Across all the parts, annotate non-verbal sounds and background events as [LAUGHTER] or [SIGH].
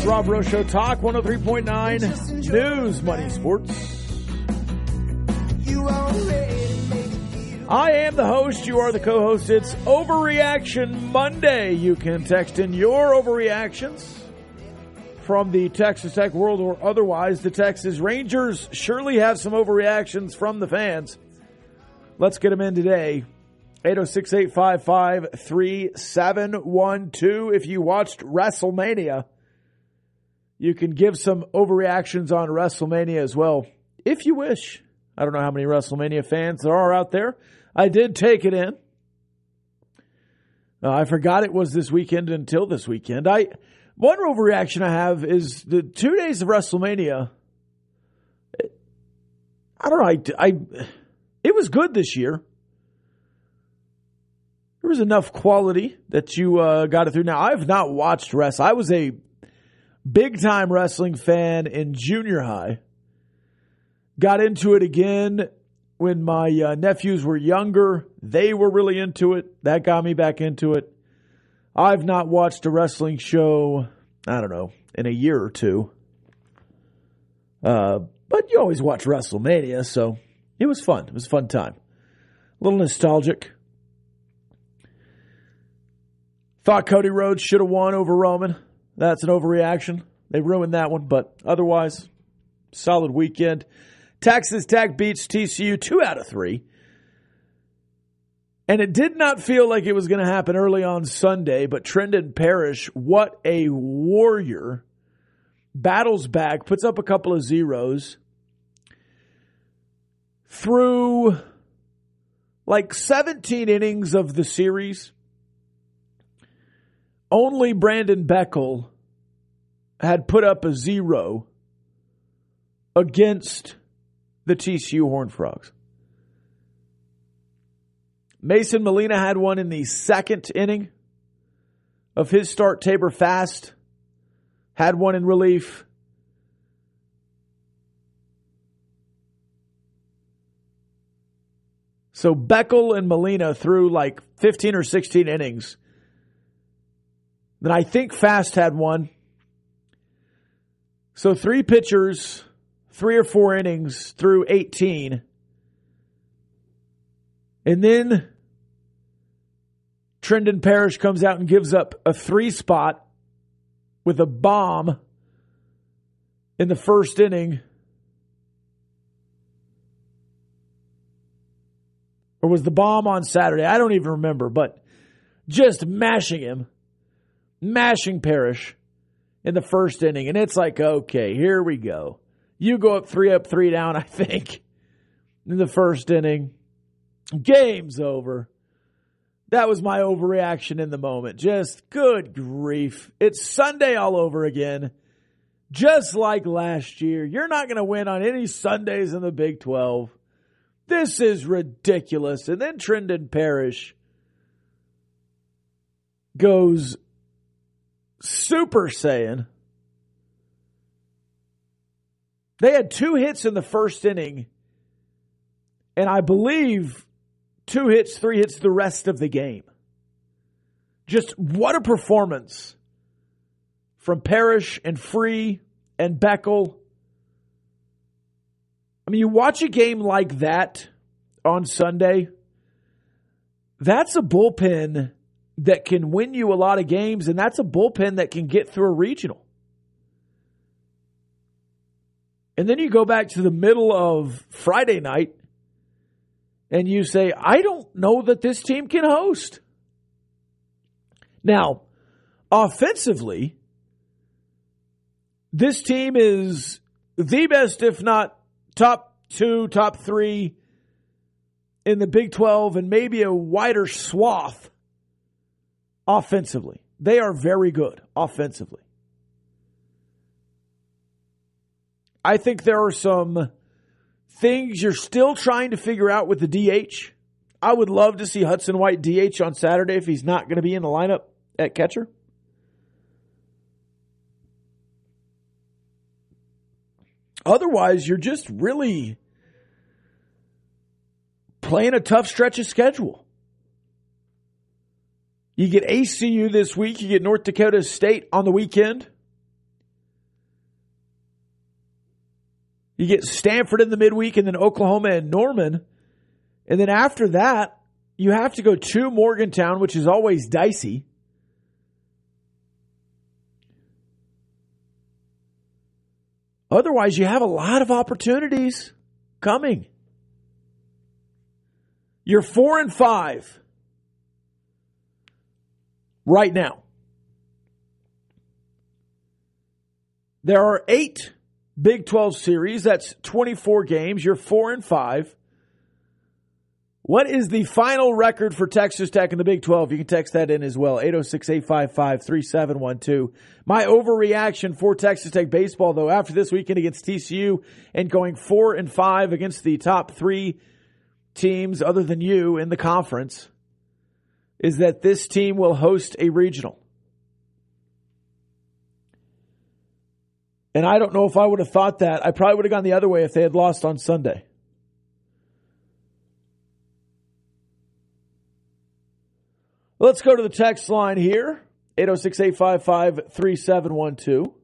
It's Rob Breaux Show Talk 103.9 News Money Sports. I am the host. You are the co host. It's Overreaction Monday. You can text in your overreactions from the Texas Tech world or otherwise. The Texas Rangers surely have some overreactions from the fans. Let's get them in today. 806 855 3712. If you watched WrestleMania, you can give some overreactions on WrestleMania as well, if you wish. I don't know how many WrestleMania fans there are out there. I did take it in. Uh, I forgot it was this weekend until this weekend. I one overreaction I have is the two days of WrestleMania. I don't know. I, I it was good this year. There was enough quality that you uh, got it through. Now I've not watched wrestling. I was a big time wrestling fan in junior high. Got into it again when my uh, nephews were younger. They were really into it. That got me back into it. I've not watched a wrestling show, I don't know, in a year or two. Uh, but you always watch WrestleMania, so it was fun. It was a fun time. A little nostalgic. Thought Cody Rhodes should have won over Roman. That's an overreaction. They ruined that one, but otherwise, solid weekend. Texas Tech beats TCU two out of three. And it did not feel like it was going to happen early on Sunday, but Trendan Parish, what a warrior, battles back, puts up a couple of zeros. Through like 17 innings of the series, only Brandon Beckel had put up a zero against the TCU Horned Frogs. Mason Molina had one in the second inning of his start. Tabor Fast had one in relief. So Beckel and Molina threw like 15 or 16 innings. Then I think Fast had one. So three pitchers, three or four innings through 18. And then Trendan Parish comes out and gives up a three spot with a bomb in the first inning. Or was the bomb on Saturday? I don't even remember, but just mashing him, mashing Parish in the first inning. And it's like, okay, here we go. You go up three up, three down, I think, in the first inning. Game's over. That was my overreaction in the moment. Just good grief. It's Sunday all over again. Just like last year. You're not going to win on any Sundays in the Big 12. This is ridiculous. And then Trendan Parish goes Super Saiyan. They had two hits in the first inning, and I believe two hits, three hits the rest of the game. Just what a performance from Parish and Free and Beckel. I mean, you watch a game like that on Sunday, that's a bullpen that can win you a lot of games, and that's a bullpen that can get through a regional. And then you go back to the middle of Friday night and you say, I don't know that this team can host. Now, offensively, this team is the best, if not top two, top three in the Big 12 and maybe a wider swath offensively. They are very good offensively. I think there are some things you're still trying to figure out with the DH. I would love to see Hudson White DH on Saturday if he's not going to be in the lineup at catcher. Otherwise, you're just really playing a tough stretch of schedule. You get ACU this week, you get North Dakota State on the weekend. You get Stanford in the midweek and then Oklahoma and Norman. And then after that, you have to go to Morgantown, which is always dicey. Otherwise, you have a lot of opportunities coming. You're four and five right now. There are eight Big 12 series. That's 24 games. You're 4 and 5. What is the final record for Texas Tech in the Big 12? You can text that in as well. 806 855 3712. My overreaction for Texas Tech baseball, though, after this weekend against TCU and going 4 and 5 against the top three teams other than you in the conference, is that this team will host a regional. And I don't know if I would have thought that. I probably would have gone the other way if they had lost on Sunday. Let's go to the text line here 806 855 3712.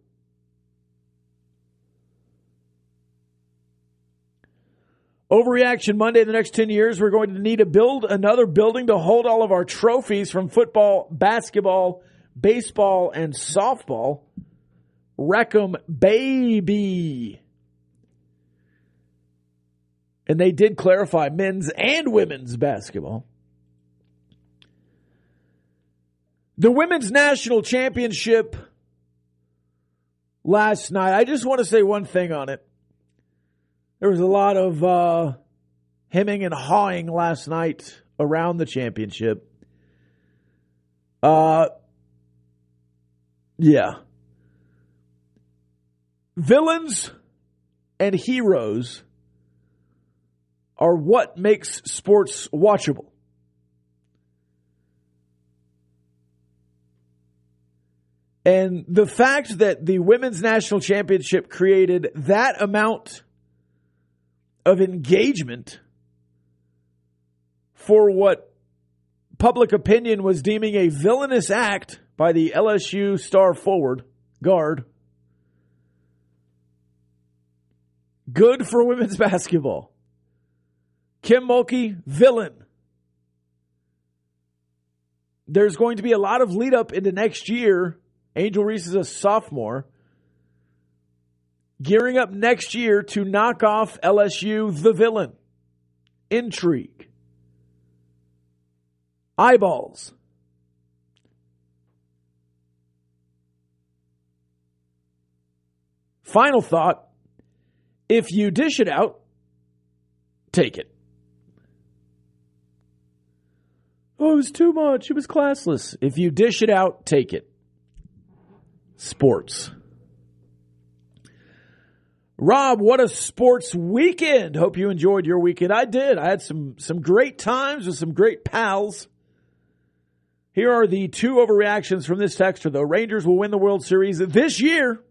Overreaction Monday, in the next 10 years, we're going to need to build another building to hold all of our trophies from football, basketball, baseball, and softball. Wreck 'Em baby. And they did clarify men's and women's basketball. The women's national championship last night. I just want to say one thing on it. There was a lot of uh, hemming and hawing last night around the championship. Uh, yeah. Villains and heroes are what makes sports watchable. And the fact that the women's national championship created that amount of engagement for what public opinion was deeming a villainous act by the LSU star forward guard Good for women's [LAUGHS] basketball. Kim Mulkey, villain. There's going to be a lot of lead up into next year. Angel Reese is a sophomore. Gearing up next year to knock off LSU, the villain. Intrigue. Eyeballs. Final thought if you dish it out, take it. Oh, it was too much. It was classless. If you dish it out, take it. Sports. Rob, what a sports weekend. Hope you enjoyed your weekend. I did. I had some some great times with some great pals. Here are the two overreactions from this texter. The Rangers will win the World Series this year.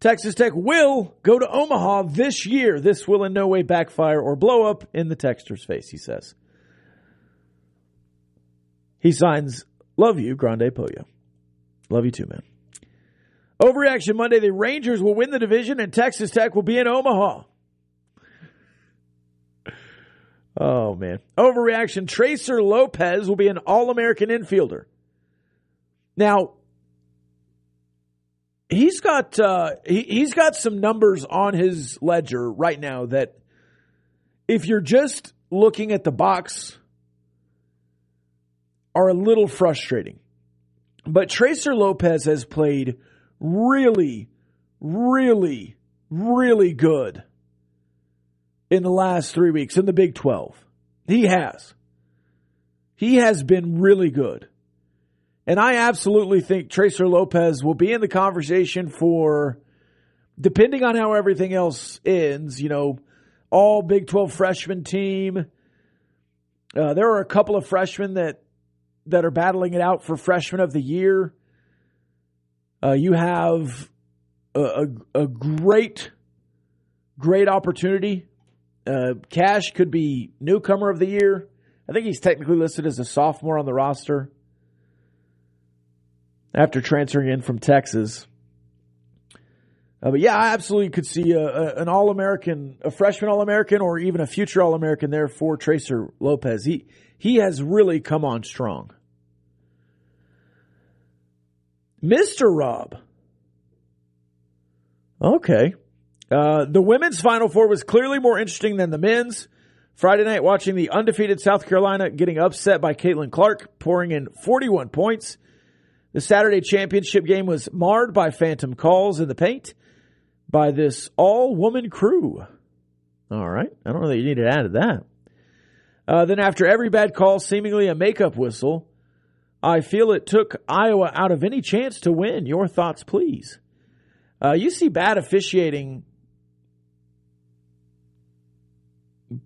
Texas Tech will go to Omaha this year. This will in no way backfire or blow up in the Texter's face, he says. He signs, Love you, Grande Pollo. Love you too, man. Overreaction Monday, the Rangers will win the division and Texas Tech will be in Omaha. [LAUGHS] Oh, man. Overreaction, Tracer Lopez will be an All American infielder. Now, he's got uh, he, he's got some numbers on his ledger right now that if you're just looking at the box are a little frustrating. But Tracer Lopez has played really, really, really good in the last three weeks in the Big 12. He has. He has been really good. And I absolutely think Tracer Lopez will be in the conversation for, depending on how everything else ends, you know, all Big 12 freshman team. Uh, there are a couple of freshmen that that are battling it out for freshman of the year. Uh, you have a, a, a, great, great opportunity. Uh, Kash could be newcomer of the year. I think he's technically listed as a sophomore on the roster after transferring in from Texas. Uh, but yeah, I absolutely could see a, a, an All American, a freshman All American, or even a future All American there for Tracer Lopez. He he has really come on strong. Mr. Rob. Okay. Uh, the women's Final Four was clearly more interesting than the men's. Friday night, watching the undefeated South Carolina getting upset by Caitlin Clark, pouring in 41 points. The Saturday championship game was marred by phantom calls in the paint by this all woman crew. All right. I don't know that you need to add to that. Uh, then, after every bad call, seemingly a makeup whistle, I feel it took Iowa out of any chance to win. Your thoughts, please. Uh, you see bad officiating,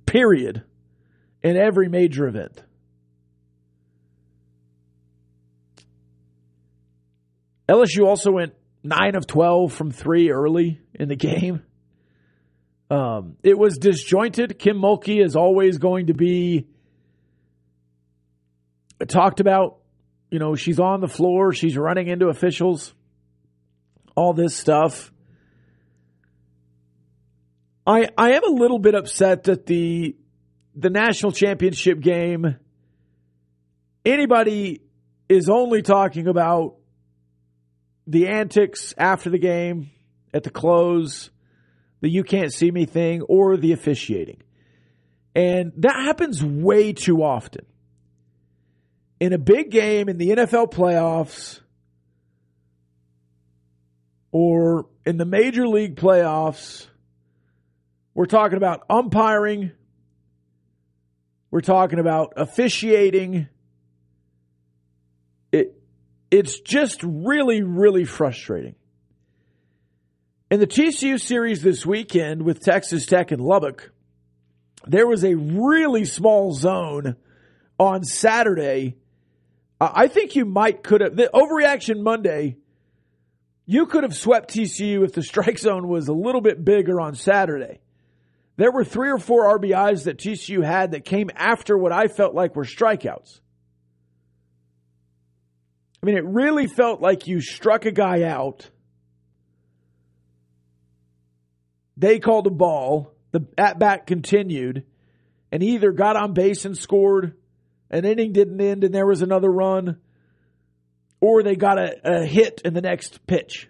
period, in every major event. LSU also went 9 of 12 from three early in the game. Um, it was disjointed. Kim Mulkey is always going to be talked about you know, she's on the floor, she's running into officials, all this stuff. I I am a little bit upset that the the national championship game anybody is only talking about the antics after the game at the close, the you can't see me thing or the officiating. And that happens way too often in a big game in the NFL playoffs or in the major league playoffs, we're talking about umpiring, we're talking about officiating. It, it's just really, really frustrating. In the TCU series this weekend with Texas Tech and Lubbock, there was a really small zone on Saturday I think you might could have the overreaction Monday. You could have swept TCU if the strike zone was a little bit bigger on Saturday. There were three or four RBIs that TCU had that came after what I felt like were strikeouts. I mean, it really felt like you struck a guy out. They called a ball. The at bat continued, and he either got on base and scored an inning didn't end and there was another run, or they got a, a hit in the next pitch.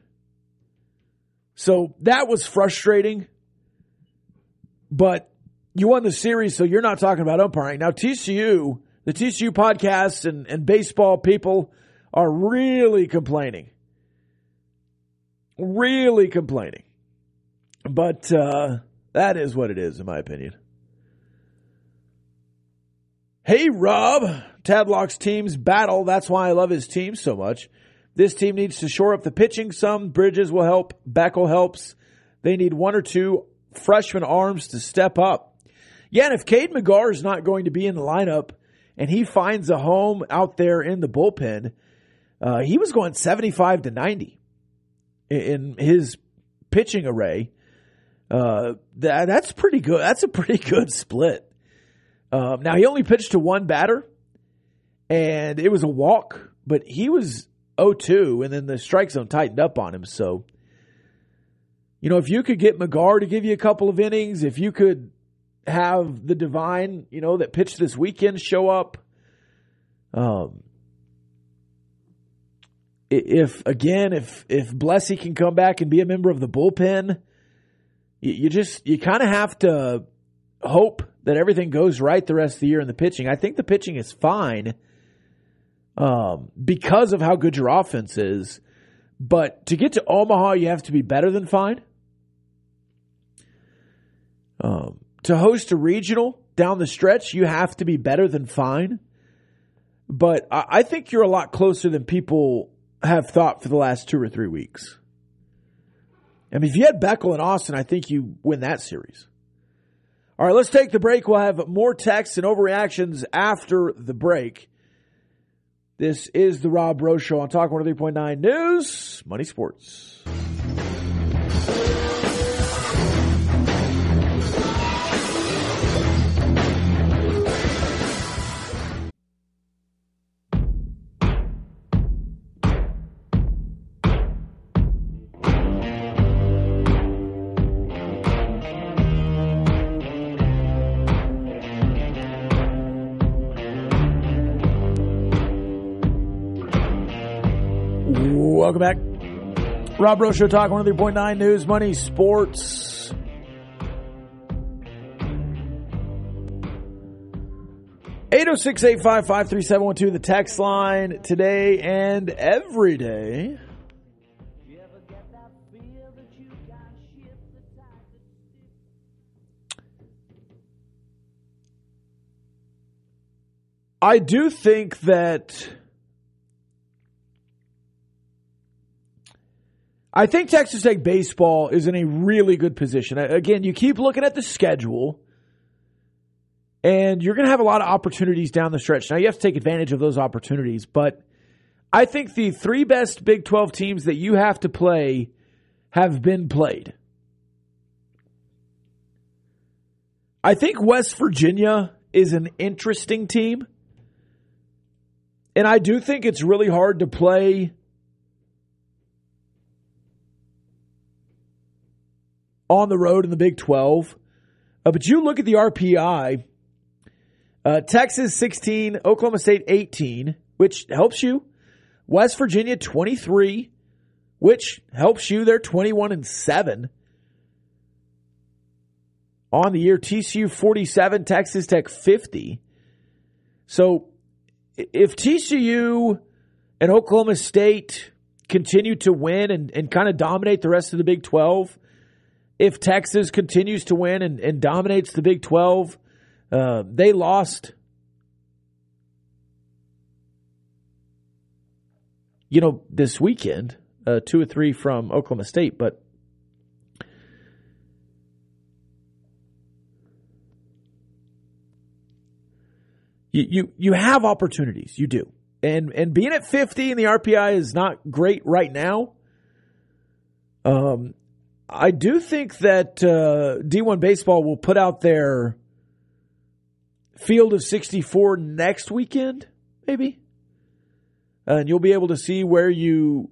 So that was frustrating. But you won the series, so you're not talking about umpiring. Now, TCU, the TCU podcasts and, and baseball people are really complaining. Really complaining. But uh, that is what it is, in my opinion. Hey, Rob. Tadlock's teams battle. That's why I love his team so much. This team needs to shore up the pitching some. Bridges will help. Beckel helps. They need one or two freshman arms to step up. Yeah, and if Cade McGar is not going to be in the lineup and he finds a home out there in the bullpen, uh, he was going 75 to 90 in his pitching array, uh, that that's pretty good. That's a pretty [LAUGHS] good split. Um, now he only pitched to one batter, and it was a walk, but he was 0-2, and then the strike zone tightened up on him. So, you know, if you could get McGarr to give you a couple of innings, if you could have the divine, you know, that pitched this weekend show up, um, if again, if if Blessy can come back and be a member of the bullpen, you, you just you kind of have to hope that everything goes right the rest of the year in the pitching. I think the pitching is fine um, because of how good your offense is. But to get to Omaha, you have to be better than fine. Um, to host a regional down the stretch, you have to be better than fine. But I, I think you're a lot closer than people have thought for the last two or three weeks. I mean, if you had Beckel and Austin, I think you win that series. All right, let's take the break. We'll have more texts and overreactions after the break. This is the Rob Breaux Show on Talk 103.9 News, Money Sports. Welcome back. Rob Breaux Show Talk 103.9 News, Money, Sports. Eight zero six eight five five three seven one two. The text line today and every day. I do think that I think Texas Tech baseball is in a really good position. Again, you keep looking at the schedule, and you're going to have a lot of opportunities down the stretch. Now, you have to take advantage of those opportunities, but I think the three best Big 12 teams that you have to play have been played. I think West Virginia is an interesting team. And I do think it's really hard to play on the road in the Big 12. Uh, but you look at the RPI uh, Texas 16, Oklahoma State 18, which helps you. West Virginia 23, which helps you. They're 21 and 7 on the year. TCU 47, Texas Tech 50. So if TCU and Oklahoma State continue to win and, and kind of dominate the rest of the Big 12, if Texas continues to win and, and dominates the Big 12, uh, they lost, you know, this weekend, uh, two or three from Oklahoma State, but you, you, you have opportunities. You do. And, and being at 50 in the RPI is not great right now. Um, I do think that uh, D1 Baseball will put out their field of 64 next weekend, maybe. And you'll be able to see where you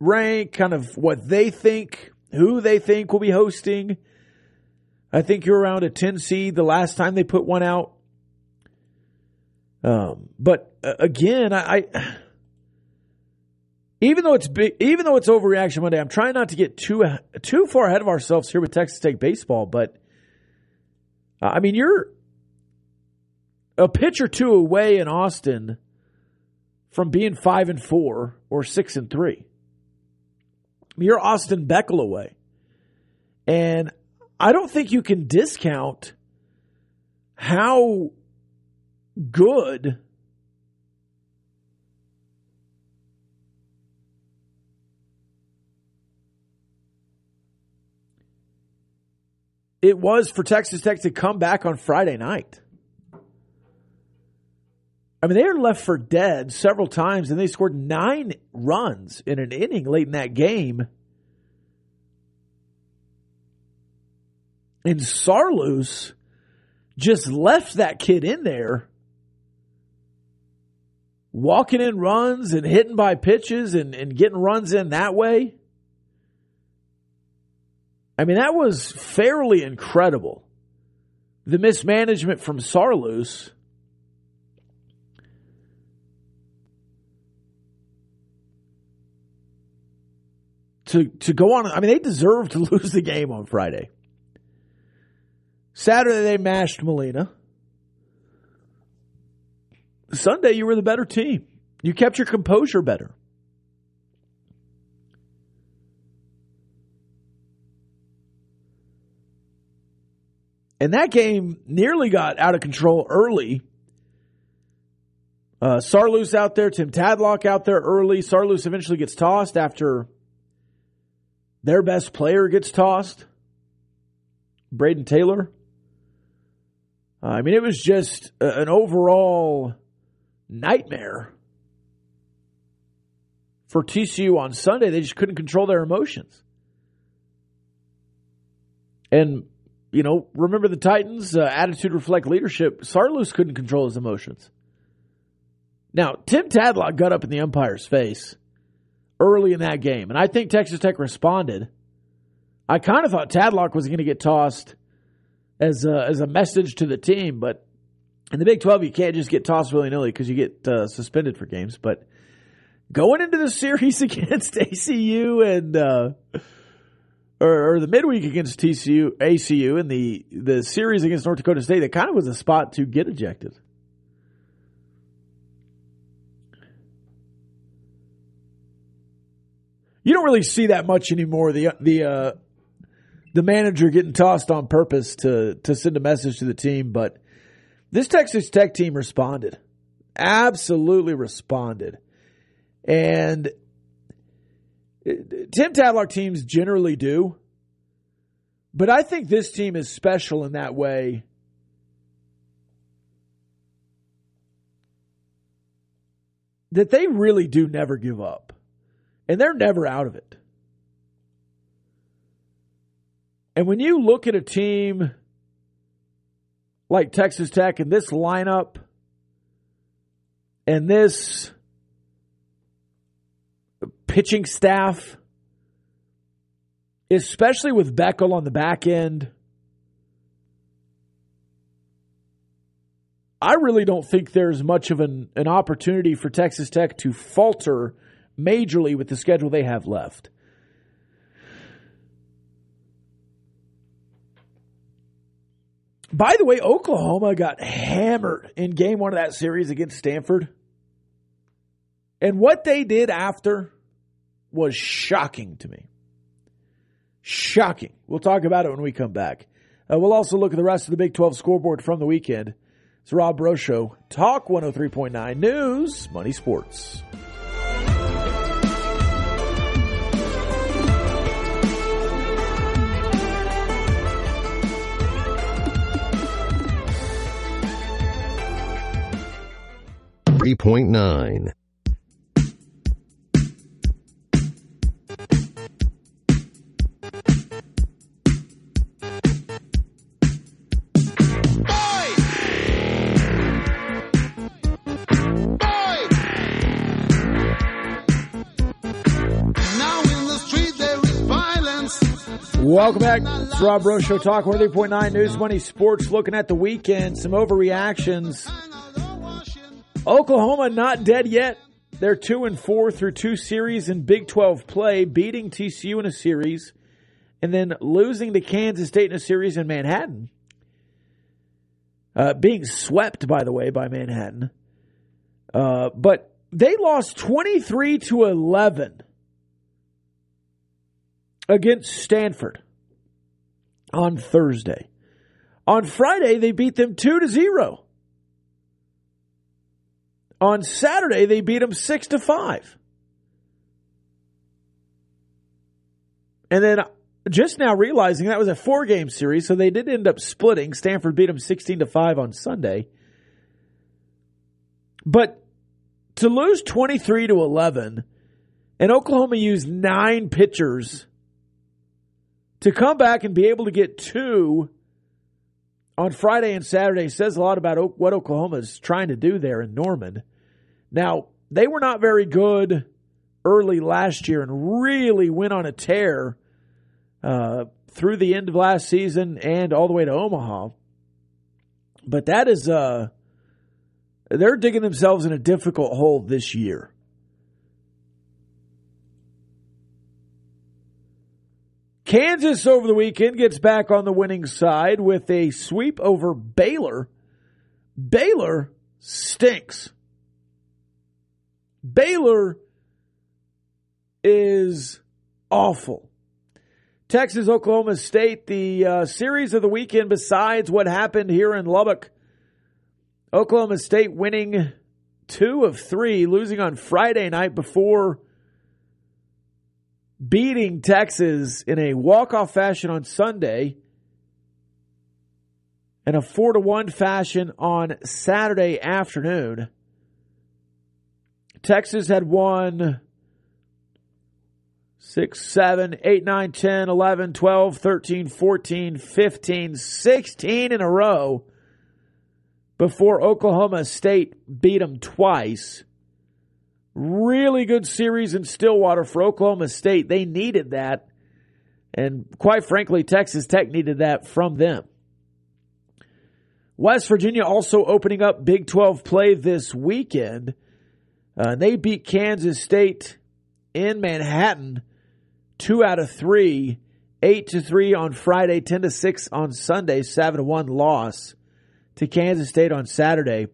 rank, kind of what they think, who they think will be hosting. I think you're around a 10 seed the last time they put one out. Um, but uh, again, I, I even though it's big, even though it's overreaction Monday, I'm trying not to get too too far ahead of ourselves here with Texas Tech baseball. But uh, I mean, you're a pitch or two away in Austin from being five and four or six and three. You're Austin Beckel away, and I don't think you can discount how good it was for Texas Tech to come back on Friday night. I mean, they were left for dead several times, and they scored nine runs in an inning late in that game. And Saarloos just left that kid in there, walking in runs and hitting by pitches and, and getting runs in that way. I mean, that was fairly incredible. The mismanagement from Saarloos. To, to go on, I mean, they deserved to [LAUGHS] lose the game on Friday. Saturday, they mashed Molina. Sunday, you were the better team. You kept your composure better. And that game nearly got out of control early. Uh, Saarloos out there, Tim Tadlock out there early. Saarloos eventually gets tossed after their best player gets tossed. Brayden Taylor. Uh, I mean, it was just an overall nightmare for TCU on Sunday. They just couldn't control their emotions. And, you know, remember the Titans' uh, attitude reflect leadership. Saarloos couldn't control his emotions. Now, Tim Tadlock got up in the umpire's face early in that game, and I think Texas Tech responded. I kind of thought Tadlock was going to get tossed as a, as a message to the team, but in the Big 12, you can't just get tossed willy nilly because you get uh, suspended for games. But going into the series [LAUGHS] against ACU and uh, or, or, the midweek against TCU, ACU, and the the series against North Dakota State, that kind of was a spot to get ejected. You don't really see that much anymore. The the uh, the manager getting tossed on purpose to to send a message to the team, but this Texas Tech team responded. Absolutely responded. And Tim Tadlock teams generally do. But I think this team is special in that way. That they really do never give up. And they're never out of it. And when you look at a team like Texas Tech and this lineup and this pitching staff, especially with Beckel on the back end, I really don't think there's much of an, an opportunity for Texas Tech to falter majorly with the schedule they have left. By the way, Oklahoma got hammered in game one of that series against Stanford. And what they did after was shocking to me. Shocking. We'll talk about it when we come back. Uh, we'll also look at the rest of the Big 12 scoreboard from the weekend. It's Rob Breaux Show, Talk 103.9 News, Money Sports. 3.9. Welcome back. It's Rob Breaux Show Talk 103.9 News Money Sports looking at the weekend. Some overreactions Oklahoma not dead yet. They're two and four through two series in Big 12 play, beating TCU in a series, and then losing to Kansas State in a series in Manhattan. Uh, being swept, by the way, by Manhattan. Uh, but they lost 23 to 11 against Stanford on Thursday. On Friday, they beat them 2 to 0. On Saturday, they beat them six to five. And then just now realizing that was a four game series, so they did end up splitting. Stanford beat them 16 to 5 on Sunday. But to lose 23 to 11, and Oklahoma used nine pitchers to come back and be able to get two on Friday and Saturday says a lot about what Oklahoma is trying to do there in Norman. Now, they were not very good early last year and really went on a tear uh, through the end of last season and all the way to Omaha. But that is, uh, they're digging themselves in a difficult hole this year. Kansas over the weekend gets back on the winning side with a sweep over Baylor. Baylor stinks. Baylor is awful. Texas, Oklahoma State, the uh, series of the weekend, besides what happened here in Lubbock. Oklahoma State winning two of three, losing on Friday night before beating Texas in a walk-off fashion on Sunday and a 4 to 1 fashion on Saturday afternoon. Texas had won 6, 7, 8, 9, 10, 11, 12, 13, 14, 15, 16 in a row before Oklahoma State beat them twice. Really good series in Stillwater for Oklahoma State. They needed that. And quite frankly, Texas Tech needed that from them. West Virginia also opening up Big 12 play this weekend. Uh, they beat Kansas State in Manhattan, two out of three, eight to three on Friday, ten to six on Sunday, seven to one loss to Kansas State on Saturday.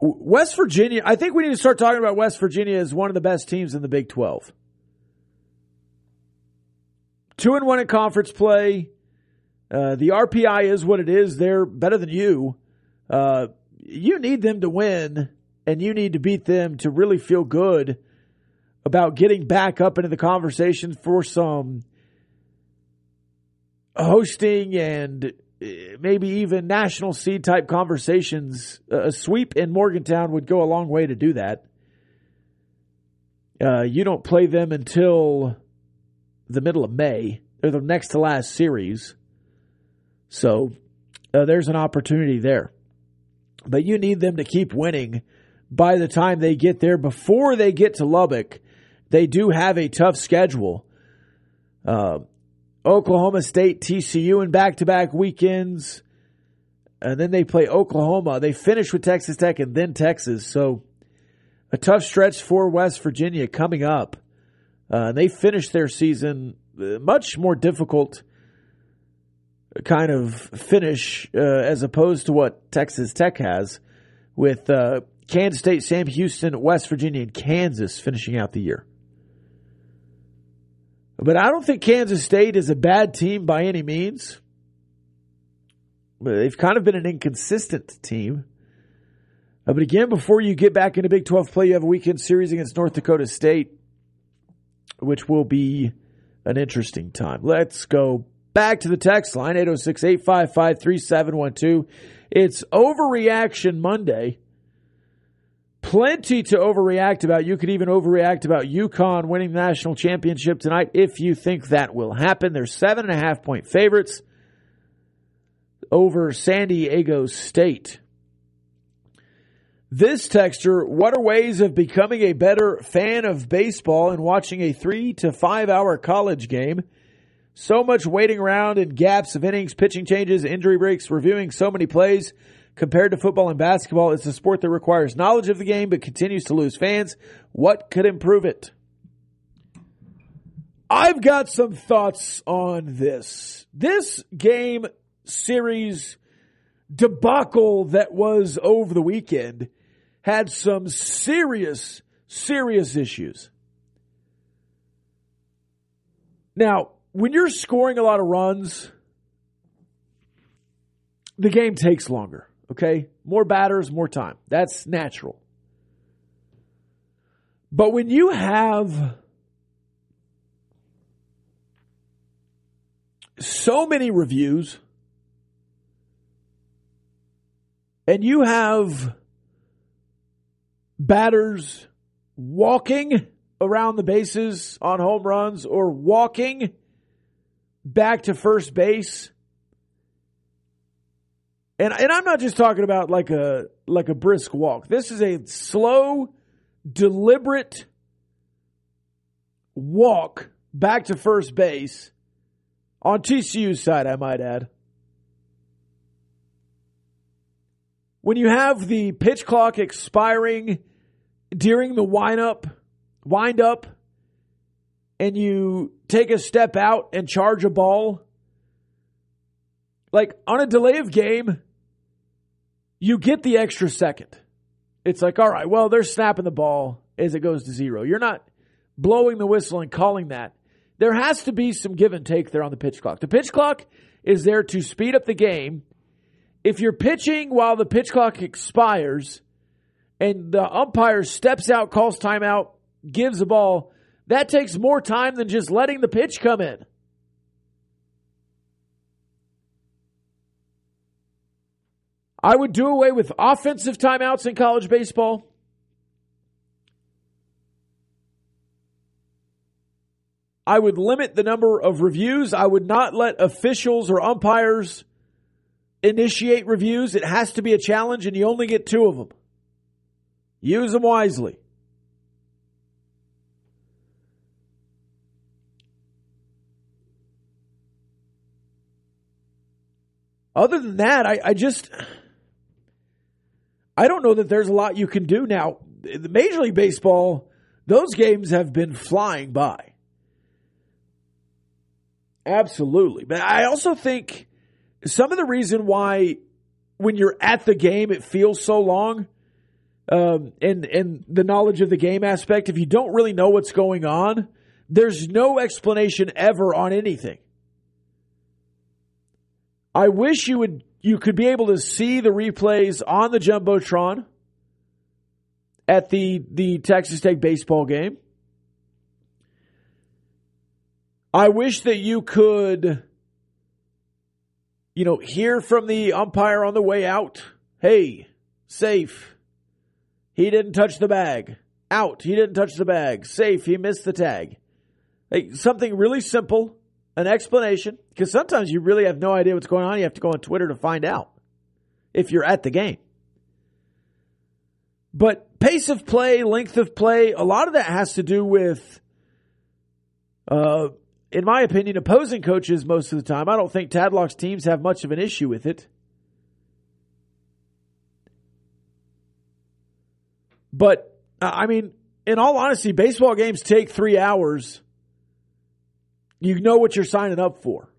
West Virginia, I think we need to start talking about West Virginia as one of the best teams in the Big 12. Two and one in conference play. Uh, the RPI is what it is. They're better than you. Uh, you need them to win, and you need to beat them to really feel good about getting back up into the conversation for some hosting and maybe even national seed type conversations, a sweep in Morgantown would go a long way to do that. Uh, you don't play them until the middle of May. They're the next to last series. So uh, there's an opportunity there. But you need them to keep winning by the time they get there. Before they get to Lubbock, they do have a tough schedule. Uh, Oklahoma State, TCU in back to back weekends. And then they play Oklahoma. They finish with Texas Tech and then Texas. So a tough stretch for West Virginia coming up. Uh, they finish their season uh, much more difficult kind of finish uh, as opposed to what Texas Tech has with uh, Kansas State, Sam Houston, West Virginia, and Kansas finishing out the year. But I don't think Kansas State is a bad team by any means. They've kind of been an inconsistent team. Uh, but again, before you get back into Big 12 play, you have a weekend series against North Dakota State, which will be an interesting time. Let's go back to the text line 806 855 3712. It's Overreaction Monday plenty to overreact about. You could even overreact about UConn winning the national championship tonight if you think that will happen. They're seven and a half point favorites over San Diego State. This texture, what are ways of becoming a better fan of baseball and watching a three to five hour college game? So much waiting around and gaps of innings, pitching changes, injury breaks, reviewing so many plays. Compared to football and basketball, it's a sport that requires knowledge of the game but continues to lose fans. What could improve it? I've got some thoughts on this. This game series debacle that was over the weekend had some serious, serious issues. Now, when you're scoring a lot of runs, the game takes longer. Okay? More batters, more time. That's natural. But when you have so many reviews and you have batters walking around the bases on home runs or walking back to first base. And and I'm not just talking about like a like a brisk walk. This is a slow, deliberate walk back to first base on TCU's side, I might add. When you have the pitch clock expiring during the wind up, wind up, and you take a step out and charge a ball, like on a delay of game, you get the extra second. It's like, all right, well, they're snapping the ball as it goes to zero. You're not blowing the whistle and calling that. There has to be some give and take there on the pitch clock. The pitch clock is there to speed up the game. If you're pitching while the pitch clock expires and the umpire steps out, calls timeout, gives the ball, that takes more time than just letting the pitch come in. I would do away with offensive timeouts in college baseball. I would limit the number of reviews. I would not let officials or umpires initiate reviews. It has to be a challenge, and you only get two of them. Use them wisely. Other than that, I, I just I don't know that there's a lot you can do now. The Major League Baseball, those games have been flying by. Absolutely. But I also think some of the reason why when you're at the game it feels so long um, and and the knowledge of the game aspect if you don't really know what's going on there's no explanation ever on anything i wish you would you could be able to see the replays on the jumbotron at the the texas tech baseball game i wish that you could you know, hear from the umpire on the way out. Hey, safe. He didn't touch the bag. Out. He didn't touch the bag. Safe. He missed the tag. Like something really simple, an explanation, because sometimes you really have no idea what's going on. You have to go on Twitter to find out if you're at the game. But pace of play, length of play, a lot of that has to do with uh, in my opinion, opposing coaches most of the time. I don't think Tadlock's teams have much of an issue with it. But, I mean, in all honesty, baseball games take three hours. You know what you're signing up for.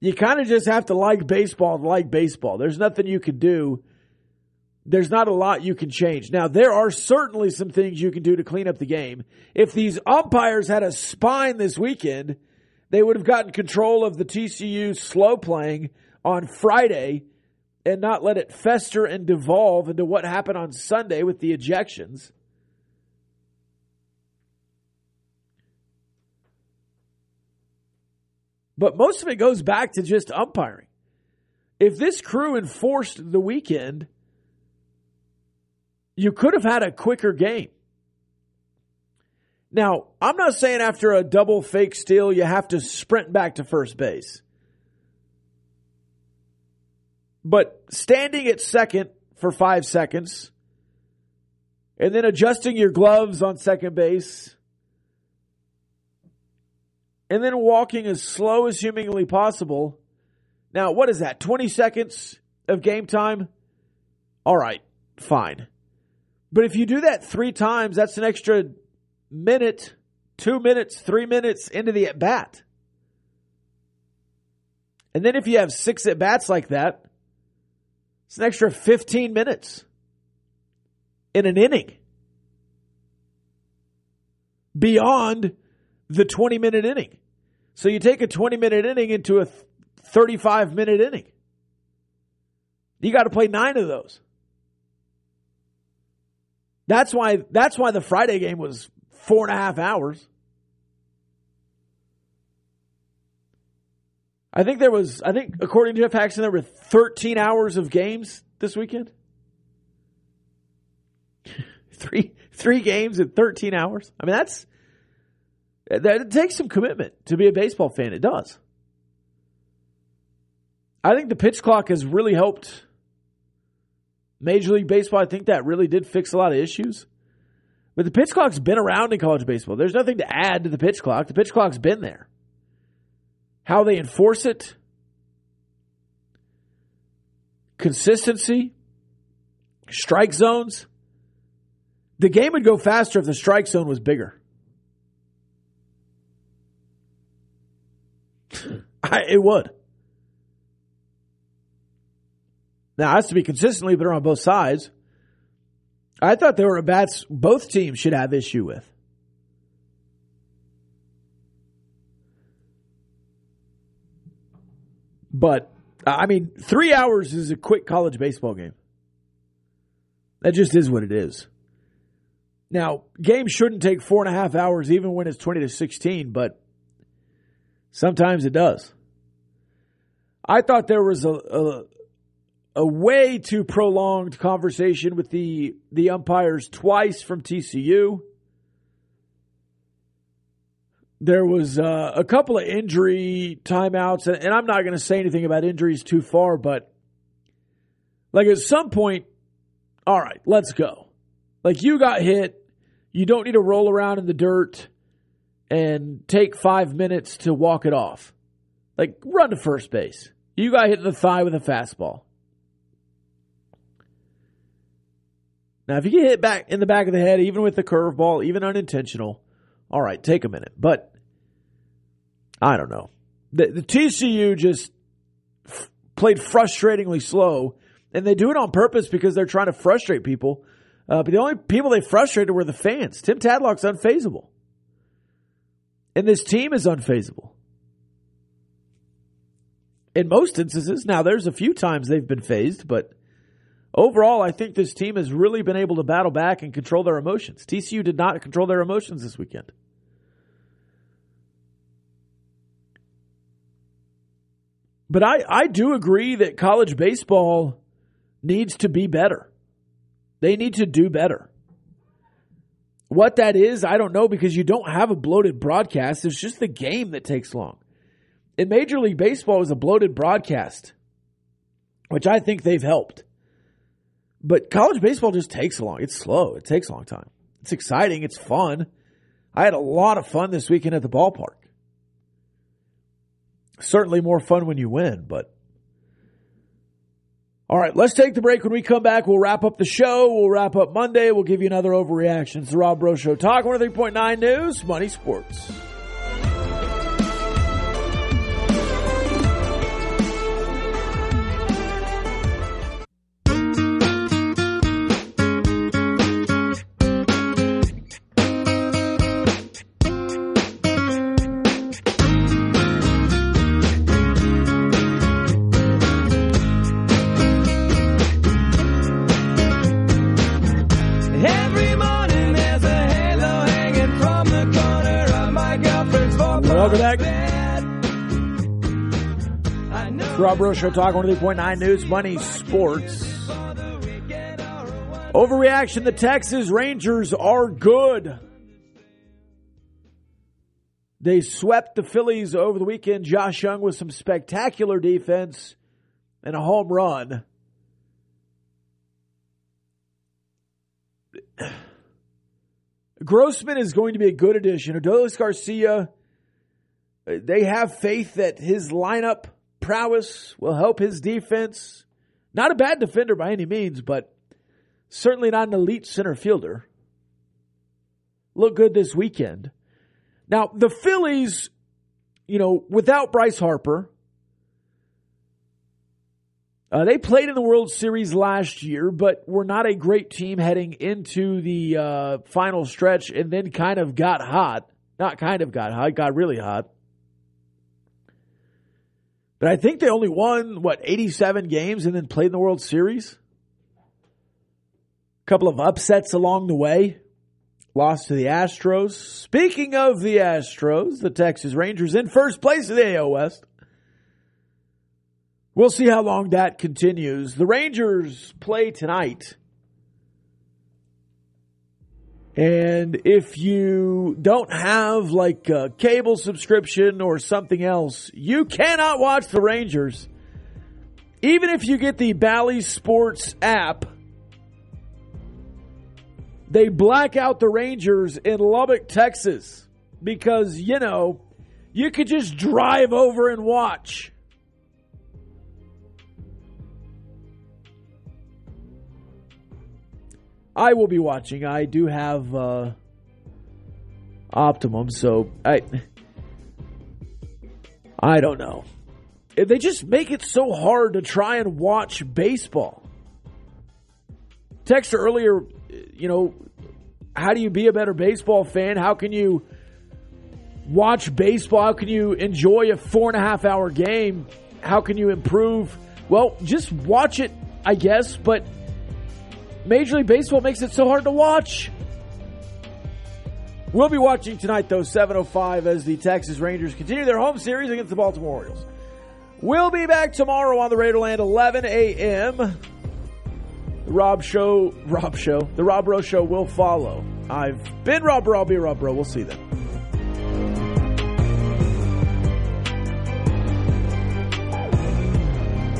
You kind of just have to like baseball to like baseball. There's nothing you can do there's not a lot you can change. Now, there are certainly some things you can do to clean up the game. If these umpires had a spine this weekend, they would have gotten control of the TCU slow playing on Friday and not let it fester and devolve into what happened on Sunday with the ejections. But most of it goes back to just umpiring. If this crew enforced the weekend, you could have had a quicker game. Now, I'm not saying after a double fake steal, you have to sprint back to first base. But standing at second for five seconds and then adjusting your gloves on second base and then walking as slow as humanly possible. Now, what is that? 20 seconds of game time? All right, fine. But if you do that three times, that's an extra minute, two minutes, three minutes into the at bat. And then if you have six at bats like that, it's an extra 15 minutes in an inning beyond the 20 minute inning. So you take a 20 minute inning into a 35 minute inning. You got to play nine of those. That's why that's why the Friday game was four and a half hours. I think there was I think according to Jeff Paxton there were 13 hours of games this weekend. [LAUGHS] three three games in 13 hours. I mean, that's that it takes some commitment to be a baseball fan. It does. I think the pitch clock has really helped Major League Baseball. I think that really did fix a lot of issues. But the pitch clock's been around in college baseball. There's nothing to add to the pitch clock. The pitch clock's been there. How they enforce it, consistency, strike zones. The game would go faster if the strike zone was bigger. I, it would. Now, it has to be consistently better on both sides. I thought there were bats both teams should have issue with. But, I mean, three hours is a quick college baseball game. That just is what it is. Now, games shouldn't take four and a half hours even when it's 20 to 16, but sometimes it does. I thought there was a, a, a way too prolonged conversation with the, the umpires twice from TCU. There was uh, a couple of injury timeouts, and, and I'm not going to say anything about injuries too far, but like at some point, all right, let's go. Like you got hit, you don't need to roll around in the dirt and take five minutes to walk it off. Like run to first base. You got hit in the thigh with a fastball. Now, if you get hit back in the back of the head, even with the curveball, even unintentional, all right, take a minute. But I don't know. The, the TCU just f- played frustratingly slow and they do it on purpose because they're trying to frustrate people. Uh, but the only people they frustrated were the fans. Tim Tadlock's unfazable. And this team is unfazable. In most instances, now there's a few times they've been fazed, but overall, I think this team has really been able to battle back and control their emotions. TCU did not control their emotions this weekend. But I, I do agree that college baseball needs to be better. They need to do better. What that is, I don't know because you don't have a bloated broadcast. It's just the game that takes long. In Major League Baseball, is a bloated broadcast, which I think they've helped. But college baseball just takes a long. It's slow. It takes a long time. It's exciting. It's fun. I had a lot of fun this weekend at the ballpark. Certainly more fun when you win, but all right, let's take the break. When we come back, we'll wrap up the show. We'll wrap up Monday. We'll give you another overreaction. It's the Rob Breaux Show. Talk 103.9 News, Money Sports. Breaux Show. Talk 103.9 News, Money Sports. Overreaction. The Texas Rangers are good. They swept the Phillies over the weekend. Josh Jung with some spectacular defense and a home run. Grossman is going to be a good addition. Adolis Garcia, they have faith that his lineup prowess will help his defense. Not a bad defender by any means, but certainly not an elite center fielder. Look good this weekend. Now, the Phillies, you know, without Bryce Harper, uh, they played in the World Series last year, but were not a great team heading into the uh, final stretch and then kind of got hot. Not kind of got hot, got really hot. But I think they only won, what, 87 games and then played in the World Series? A couple of upsets along the way. Lost to the Astros. Speaking of the Astros, the Texas Rangers in first place in the AL West. We'll see how long that continues. The Rangers play tonight And if you don't have like a cable subscription or something else, you cannot watch the Rangers. Even if you get the Bally Sports app, they black out the Rangers in Lubbock, Texas because, you know, you could just drive over and watch. I will be watching. I do have uh, Optimum, so I I don't know. They just make it so hard to try and watch baseball. Texter earlier, you know, how do you be a better baseball fan? How can you watch baseball? How can you enjoy a four and a half hour game? How can you improve? Well, just watch it, I guess, but Major League Baseball makes it so hard to watch. We'll be watching tonight, though, 7.05 as the Texas Rangers continue their home series against the Baltimore Orioles. We'll be back tomorrow on the Raiderland, 11 a.m. The Rob Show, Rob Show, the Rob Breaux Show will follow. I've been Rob Breaux, I'll be Rob Breaux. We'll see you